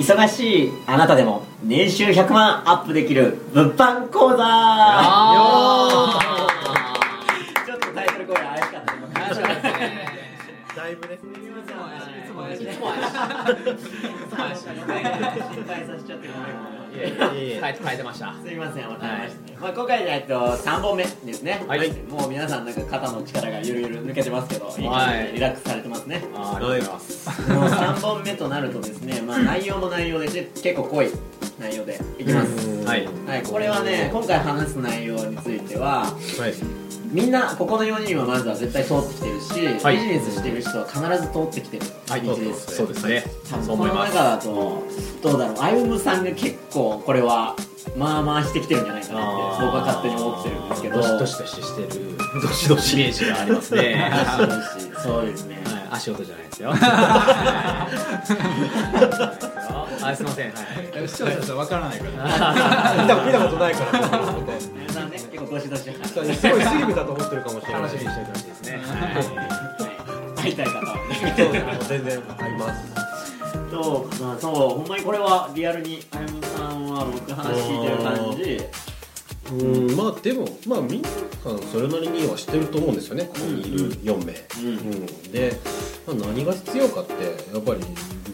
忙しいあなたでも年収100万アップできる物販講座。ちょっとタイトルコール怪しかったね。怪しかったですねだい。ぶねいつも怪しい。いつもい怪しい。いつも怪しい。心配させちゃってごめんごめんいやいやいや変え変えてました。すいません、わかりましたね。まあ、今回で、えっと、3本目ですね。はい。もう皆さん、なんか肩の力がゆるゆる抜けてますけど、い。い感じでリラックスされてますね。あーありがとうございます。もう3本目となるとですね、まあ、内容も内容で、結構濃い内容でいきます。はい。はい、これはね、今回話す内容については、はいみんな、ここの4人はまずは絶対通ってきてるし、はい。ビジネスしてる人は必ず通ってきてる。はい。道です。そうですね。多分そう思います。この中だとどうだろう。歩夢さんが結構これはまあまあしてきてるんじゃないかなって僕は勝手に思ってるんですけど。どしどしとししてる。どしどしイメージがありますね。そうですね。はい、足音じゃないですよ。あ、すみません。はい。視聴者の人は分からないから。見た見たことないから。んね結構どしどし。そうす。ごいスリムだと思ってるかもしれない。楽しみにしてほしい。ですね。会い。たい。方はそう全然ありますそうまあそうほんまにこれはリアルに歩夢さんは僕話聞い。てる感じうんまあでもまあ皆さんそれなりにはしてると思うんですよね。ここにいる4名、うんうん。で、まあ、何が必要かってやっぱり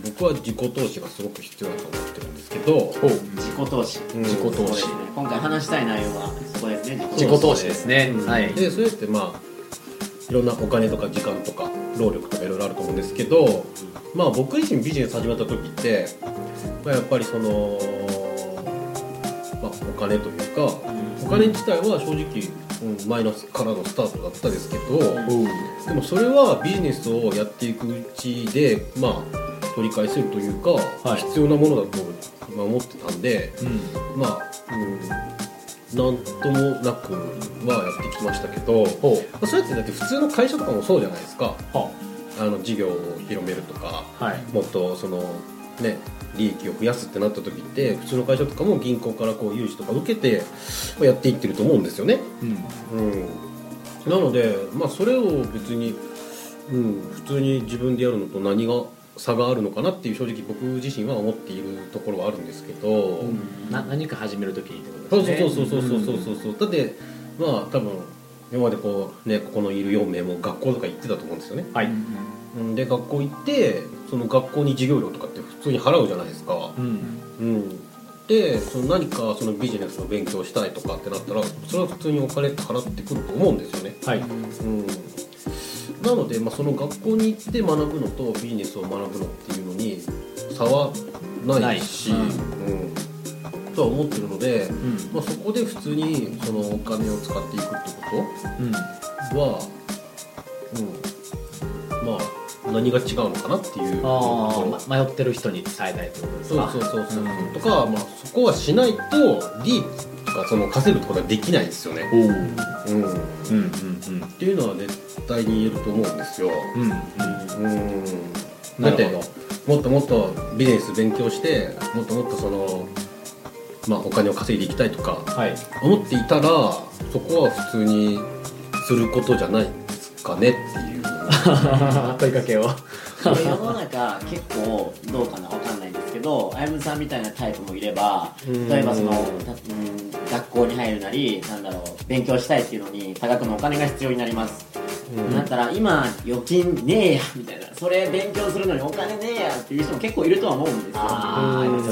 僕は自己投資がすごく必要だと思ってるんですけど。自己投資。うん。自己投資。ね。今回話したい内容はそこですね。自己投資。ですね。はい。でそれってまあいろんなお金とか時間とか労力とかいろいろあると思うんですけど、まあ僕自身ビジネス始まった時って、まあ、やっぱりその、まあ、お金というかお金自体は正直、うん、マイナスからのスタートだったですけど、でもそれはビジネスをやっていくうちでまあ取り返せるというか、はい必要なものだと今思ってたんでうん。まあ、うん、なんともなくはやってきましたけど、ま。あ、そうやってだって普通の会社とかもそうじゃないですかはあの事業を広めるとかはい。もっとそのね利益を増やすってなった時って普通の会社とかも銀行からこう融資とか受けてまあやっていってると思うんですよね。うん。うん、なので、まあ、それを別に、うん、普通に自分でやるのと何が差があるのかなっていう正直僕自身は思っているところはあるんですけど、な何か始めるときにってことそうですね。そうそうそうそうそうそうそうだってまあ多分今までこうねここのいる4名も学校とか行ってたと思うんですよね、はい。うん、で学校行ってその学校に授業料とかって普通に払うじゃないですかうん。うんでその何かそのビジネスの勉強したいとかってなったらそれは普通にお金って払ってくると思うんですよねはい。うんなので、まあ、その学校に行って学ぶのとビジネスを学ぶのっていうのに差はないしないうんとは思ってるので、うん。まあ、そこで普通にそのお金を使っていくってこうん。とは、うん、まあ何が違うのかなっていう迷ってる人に伝えたいとそうか。そうそうそう、うんとか、まあ、そこはしないと利益とかその稼ぐってことはできないんですよね、おお。うん、っうんうんていうのは絶対に言えると思うんですよ、うん。うん。だってもっともっとビジネス勉強してもっともっとその、まあ、お金を稼いでいきたいとかはい。思っていたらそこは普通にすることじゃないですかねっていう問いかけを。世の中結構どうかなわかんないんですけどあやむさんみたいなタイプもいればうん。例えばそのたうん学校に入るなりなんだろう勉強したいっていうのに多額のお金が必要になります、うん。だったら今預金ねえやみたいな。それ勉強するのにお金ねえやっていう人も結構いるとは思うんですよ。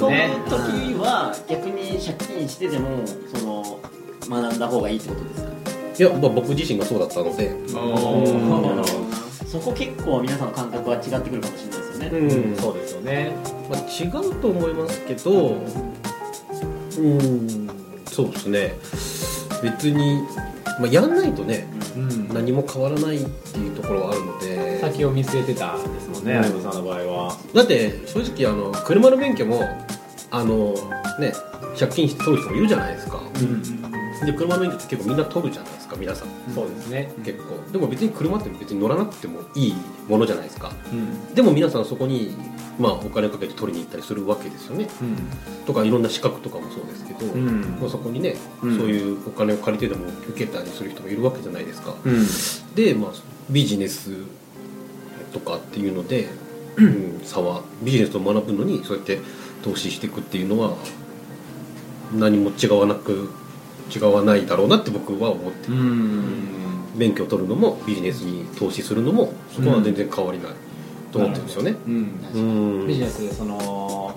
そういう。時は逆に借金してでもその学んだ方がいいってことですか？いや、まあ、僕自身がそうだったので、うんそこ結構皆さんの感覚は違ってくるかもしれないですよね、うん。そうですよね。まあ、違うと思いますけどうん。そうですね。別に、まあ、やんないとねうん。何も変わらないっていうところはあるので。先を見据えてたんですもんね、うん。相葉さんの場合は。だって正直あの車の免許もあのね借金して取る人もいるじゃないですか。で車の免許って結構みんな取るじゃない。ですか皆さんそうですね。結構でも別に車って別に乗らなくてもいいものじゃないですかうん。でも皆さんそこにまあお金かけて取りに行ったりするわけですよねとかいろんな資格とかもそうですけど、うん。うん。まあ、そこにね、うんそういうお金を借りてでも受けたりする人もいるわけじゃないですか、うん。で、まあ、ビジネスとかっていうので、うん、差はビジネスを学ぶのにそうやって投資していくっていうのは何も違わなく違わないだろうなって僕は思ってる。うん。免許を取るのもビジネスに投資するのもそこは全然変わりないと思ってるんですよね。うん。うん。ビジネスでその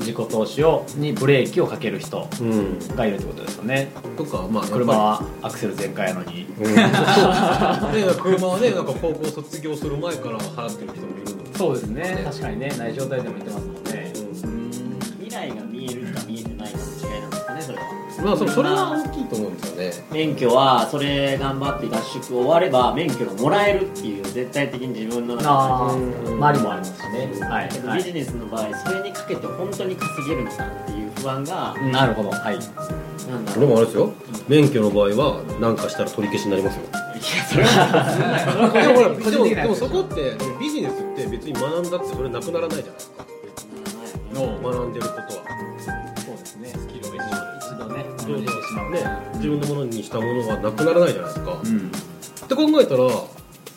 自己投資をにブレーキをかける人うん。がいるってことですよね。とかまあ車はアクセル全開やのに。うん。そう。ね車はねなんか高校卒業する前から払ってる人もいるそうですね。確かにね。ない状態でも言ってますもんねまあそそれは大きいと思うんですよね。免許はそれ頑張って合宿終われば免許がもらえるっていう絶対的に自分の中あうんあ周りもありますしね。はい。ではい。ビジネスの場合それにかけて本当に稼げるのかっていう不安がなるほど。はい。なんだろう。でもあれですよ。免許の場合は何かしたら取り消しになりますよ。いやそれはでもでもでもそこってビジネスって別に学んだってそれなくならないじゃないですか。の学んでることはそうね自分のものにしたものがなくならないじゃないですか、うん。って考えたら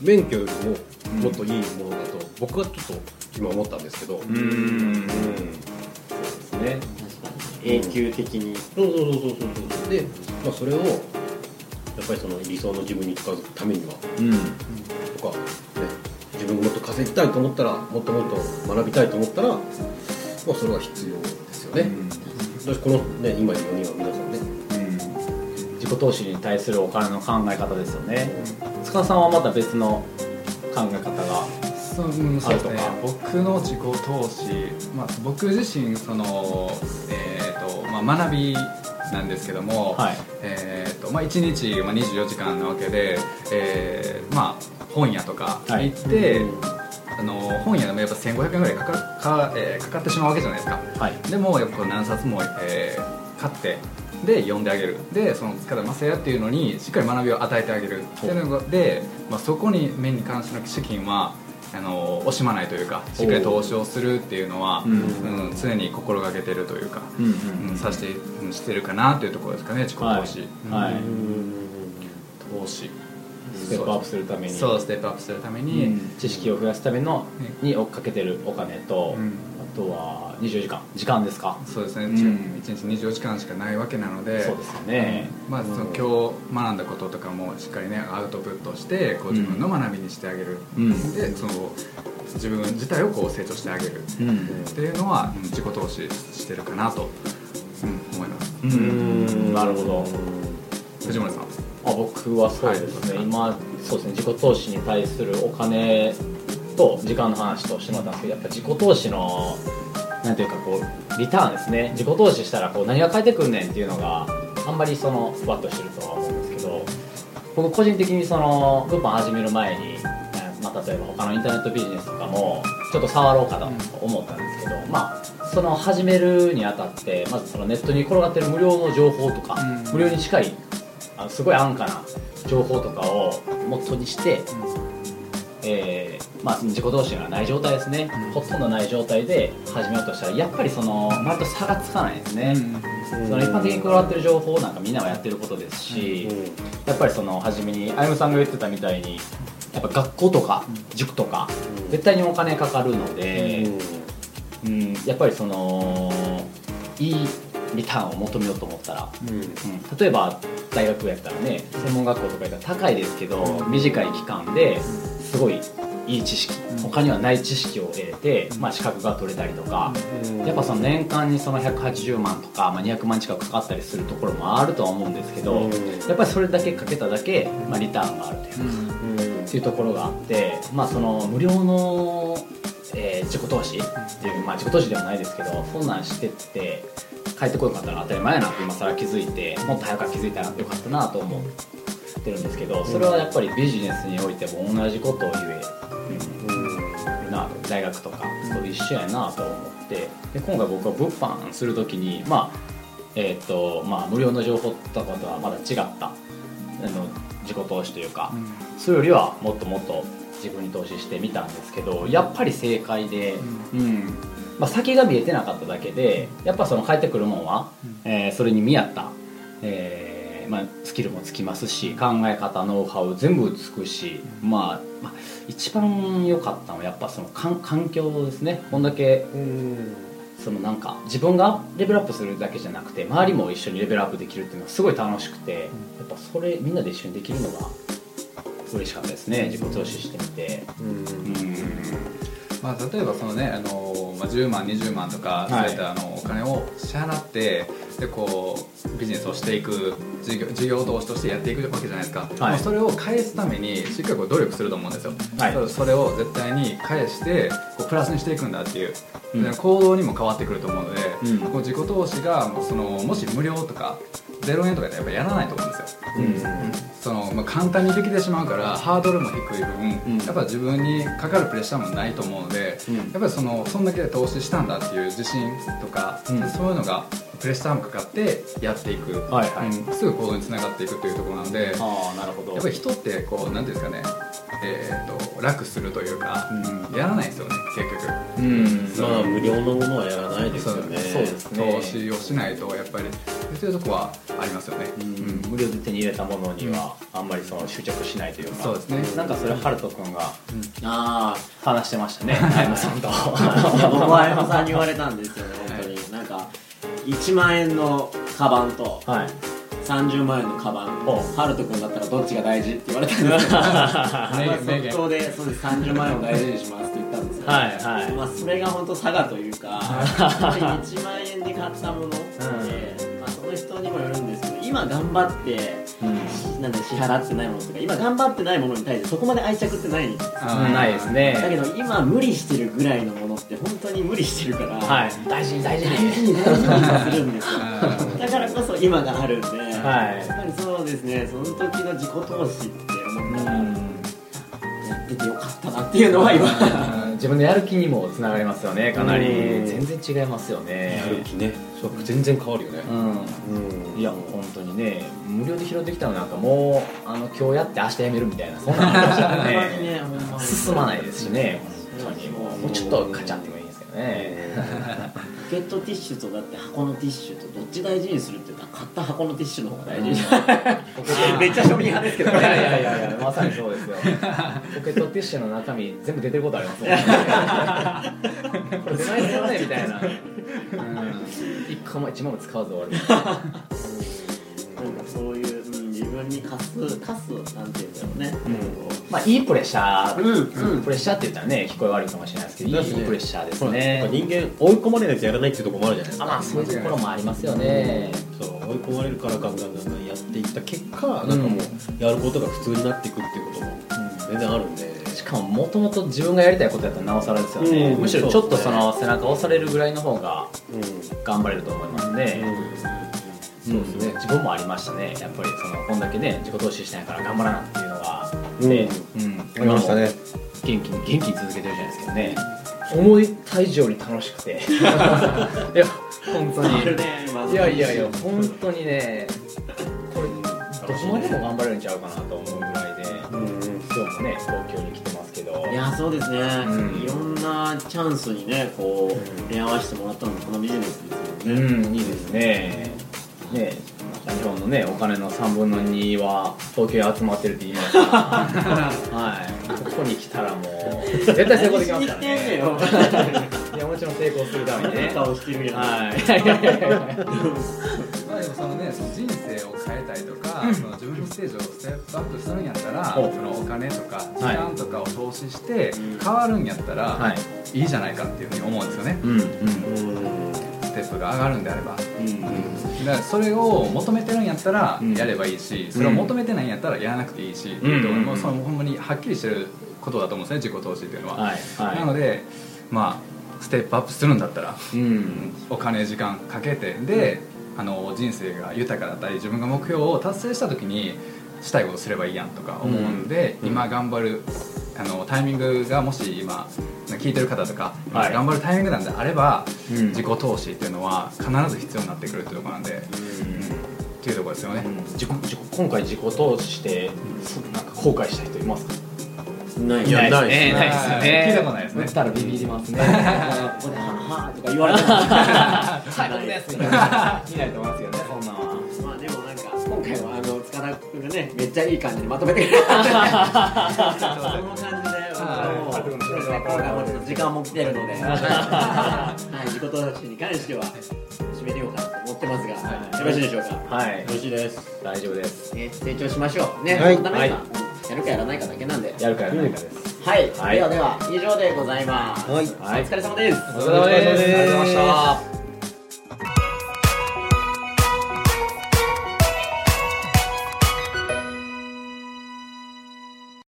免許よりももっといいものだと僕はちょっと今思ったんですけど、うん。うんですね。確かに。永久的に。そうそうそうそうそう。で、まあ、それをやっぱりその理想の自分に近づくためにはうん。とか、ね、自分がもっと稼ぎたいと思ったらもっともっと学びたいと思ったら、まあ、それは必要ですよね、私この、ね、今いる4人は皆さんね自己投資に対するお金の考え方ですよね。塚さんはまた別の考え方がそうですね。僕の自己投資、まあ、僕自身その、えーとまあ、学びなんですけども、はい。えーとまあ、1日、まあ、24時間なわけで、えーまあ、本屋とかはい行って、あの本屋でもやっぱ1500円ぐらいかかか,、えーかかってしまうわけじゃないですか。はい。でもやっぱ何冊も、えー買ってで読んであげる。でその塚田正也っていうのにしっかり学びを与えてあげる。っていうので、まあ、そこに面に関しての資金はあの惜しまないというかしっかり投資をするっていうのは、う。うん。ん常に心がけてるというか、うんさしてうんしてるかなというところですかね自己投資、はい。うん。投資ステップアップするために。そうステップアップするためうに、ん。知識を増やすためのうに追っかけてるお金と、うん。あとは24時間。時間ですか？そうですね、うん。1日24時間しかないわけなので。そうですよね、まあ、その今日学んだこととかもしっかりねアウトプットしてこう自分の学びにしてあげる、うん。でその自分自体をこう成長してあげる。っうん。ていうのは、うん自己投資してるかなと、うん、思います。ううん。んなるほど。藤森さんあ僕はそうですね、はい今そうですね。自己投資に対するお金と時間の話としてもらったんですけどやっぱ自己投資のなんていうかこうリターンですね。自己投資したらこう何が返ってくんねんっていうのがあんまりそのふわっとしてるとは思うんですけど僕個人的にその物販始める前に、まあ、例えば他のインターネットビジネスとかもちょっと触ろうかなと思ったんですけど、まあその始めるにあたってまずそのネットに転がってる無料の情報とか、うん。無料に近いあのすごい安価な情報とかを元にして、えーまあ、自己投資がない状態ですね、うん。ほとんどない状態で始めようとしたらやっぱりその周りと差がつかないですね、その一般的に転がってる情報なんかみんなはやってることですし、やっぱりその初めにあゆむさんが言ってたみたいにやっぱ学校とか塾とかうん。絶対にお金かかるので、うん、やっぱりそのいいリターンを求めようと思ったら、うん。うん、例えば大学やったらね専門学校とかやったら高いですけど短い期間ですごいいい知識。うん。他にはない知識を得れて、まあ、資格が取れたりとか、やっぱその年間にその180万とか、まあ、200万近くかかったりするところもあるとは思うんですけど、うん。やっぱりそれだけかけただけ、まあ、リターンがあるというか、っていうところがあって、まあ、その無料の、えー自己投資っていう、まあ、自己投資ではないですけどそんなんしてって帰ってこなかったら当たり前やなって今更気づいてもっと早く気づいたらよかったなと思ってるんですけどそれはやっぱりビジネスにおいても同じことを言えるなと大学とかと一緒やなと思ってで今回僕は物販する時にまあえっ、とまあ無料の情報とかとはまだ違ったあの自己投資というか、それよりはもっともっと自分に投資してみたんですけどやっぱり正解で、うんまあ、先が見えてなかっただけでやっぱその返ってくるもんは、えーそれに見合った、えーまあ、スキルもつきますし考え方ノウハウ全部つくし、まあ、まあ一番良かったのはやっぱその環環境ですね。こんだけそのなんか自分がレベルアップするだけじゃなくて周りも一緒にレベルアップできるっていうのはすごい楽しくてやっぱそれみんなで一緒にできるのが嬉しかったですね。自己投資してみて。まあ、例えばそのねあの、まあ、10万20万とか、はいそういったあのお金を支払ってでこうビジネスをしていく事業事業投資としてやっていくわけじゃないですか、はい。それを返すためにしっかりこう努力すると思うんですよ、はい。そそれを絶対に返してこうプラスにしていくんだっていう、うん。で行動にも変わってくると思うので、うん。こう自己投資がそのもし無料とか0円とかでやっぱやらないと思うんですよ。その、まあ、簡単にできてしまうからハードルも低い分、うん。やっぱ自分にかかるプレッシャーもないと思うので、うん。やっぱりそのそんだけ投資したんだっていう自信とか、うん。そういうのがプレッシャーもかかってやっていく、はいはい。うん。すぐ行動につながっていくというところなんでああなるほど。やっぱり人ってこうなんていうんですかね、えー、と楽するというか、うん。やらないですよね結局。うん。まあ無料のものはやらないですよね。そう。ですね。投資をしないとやっぱりそういうとこはありますよね、うん。無料で手に入れたものにはあんまりその執着しないというか。そうですね。なんかそれハルト君があ話してましたね。あやまさんと。あ僕は山さんに言われたんですよね1万円のカバンとはい。30万円のカバン。おハルト君だったらどっちが大事って言われたんですよ まあ名言即答でそうです。30万円を大事にしますって言ったんですよ、はいはい。まあ、それが本当差がというかやっぱり1万円で買ったもの。って、まあ、その人にもよるんですけど今頑張ってうん。なんで支払ってないものとか今頑張ってないものに対してそこまで愛着ってない。んですよあーないですね。だけど今無理してるぐらいのものって本当に無理してるから、はい。大事に大事大に事に大事にさせるんですようんだからこそ今があるんで、はいやっぱりそうですねその時の自己投資って思ったら、やっててよかったなっていうのは今うん自分のやる気にもつながりますよね。かなり。うん。全然違いますよね。やる気ね。そう全然変わるよね。うん。うん。いや本当にね無料で拾ってきたのなんかもうあの今日やって明日やめるみたいなそんなのありましたからほんまにね進まないですしね。本当にもうもうちょっとカチャってもいいんですけどね。ポケットティッシュとだって箱のティッシュとどっち大事にするって言ったら買った箱のティッシュの方が大事に めっちゃ庶民派ですけどいやいやいやいやまさにそうですよ。ポケットティッシュの中身全部出てることありますもんね。これ出ないですよねみたいな。うん。一個も一枚も使わず終わるに貸す貸すなんていうんだろうね、まあいいプレッシャー、うんうん。プレッシャーって言ったらね聞こえ悪いかもしれないですけどいいプレッシャーですね。人間追い込まれないとやらないっていうところもあるじゃないですか。あまあそういうところもありますよね。そう追い込まれるからガンガンガンガンやっていった結果なんかもうやることが普通になっていくっていうことも全然あるんで。しかももともと自分がやりたいことやったらなおさらですよね、うん。むしろちょっとその背中を押されるぐらいの方がうん。頑張れると思いますね、そうですね。自分もありましたね。やっぱりそのこんだけね自己投資しないから頑張らなっていうのが。うん。ね、うん。うん、ありましたね。元気に元気に続けてるじゃないですけどね。思った以上に楽しくて。いや本当に。ねまず。いやいやいや本当にねこれどこまでも頑張れるんちゃうかなと思うぐらいで。うん今日もね東京に来てますけど。いやそうですね、うん。いろんなチャンスにねこう出会わせてもらったのもこのビジネスですよね、うんいいですねね日本のねお金の3分の2は東京に集まってるって言いますからはい。ここに来たらもう 絶対成功できますからね。いやもちろん成功するためにね。顔してるやんはい。まあでもそのねその人生を変えたいとか、その自分のステージをステップアップするんやったら、おそのお金とか時はい。間とかを投資してうん。変わるんやったら、はい。い、いじゃないかっていうふうに思うんですよね、うんうん。うんステップが上がるんであれば。うん。だからそれを求めてるんやったらうん。やればいいし、それを求めてないんやったらやらなくていいし、っていうところもそのほんまにはっきりしてることだと思うんですね自己投資っていうのは、はいはい。なのでまあステップアップするんだったらうん。お金時間かけてで、あの人生が豊かだったり自分が目標を達成した時にしたいことすればいいやんとか思うんで、うん。今頑張るあのタイミングがもし今聞いてる方とか、今はい。頑張るタイミングなんであれば、うん。自己投資っていうのは必ず必要になってくるっていうところなんで、っていうところですよね、自己自己今回自己投資してそなんか後悔した人いますか？ない。ないですね。ないですね。聞いたことないですね。打ったらビビりますね。ここで「はは」とか言われてもはい僕です。みたいな見ないと思いますけどね。そんな。まあでもなんか今回はあの塚田君がねめっちゃいい感じにまとめて。くれたその 感じではいもう今回もちょっと時間も来てるので、はい、自己投資に関しては締めてようかなと思ってますが、はい。よろしいでしょうか？はい。よろしいです。大丈夫です。ね、成長しましょう。ね、はい。そのためにははやるかやらないかだけなんで。やるかやらないかです。はい、はい。ではでは以上でございます。はい。お疲れ様です。お疲れ様です。お疲れ様です。ありがとうございました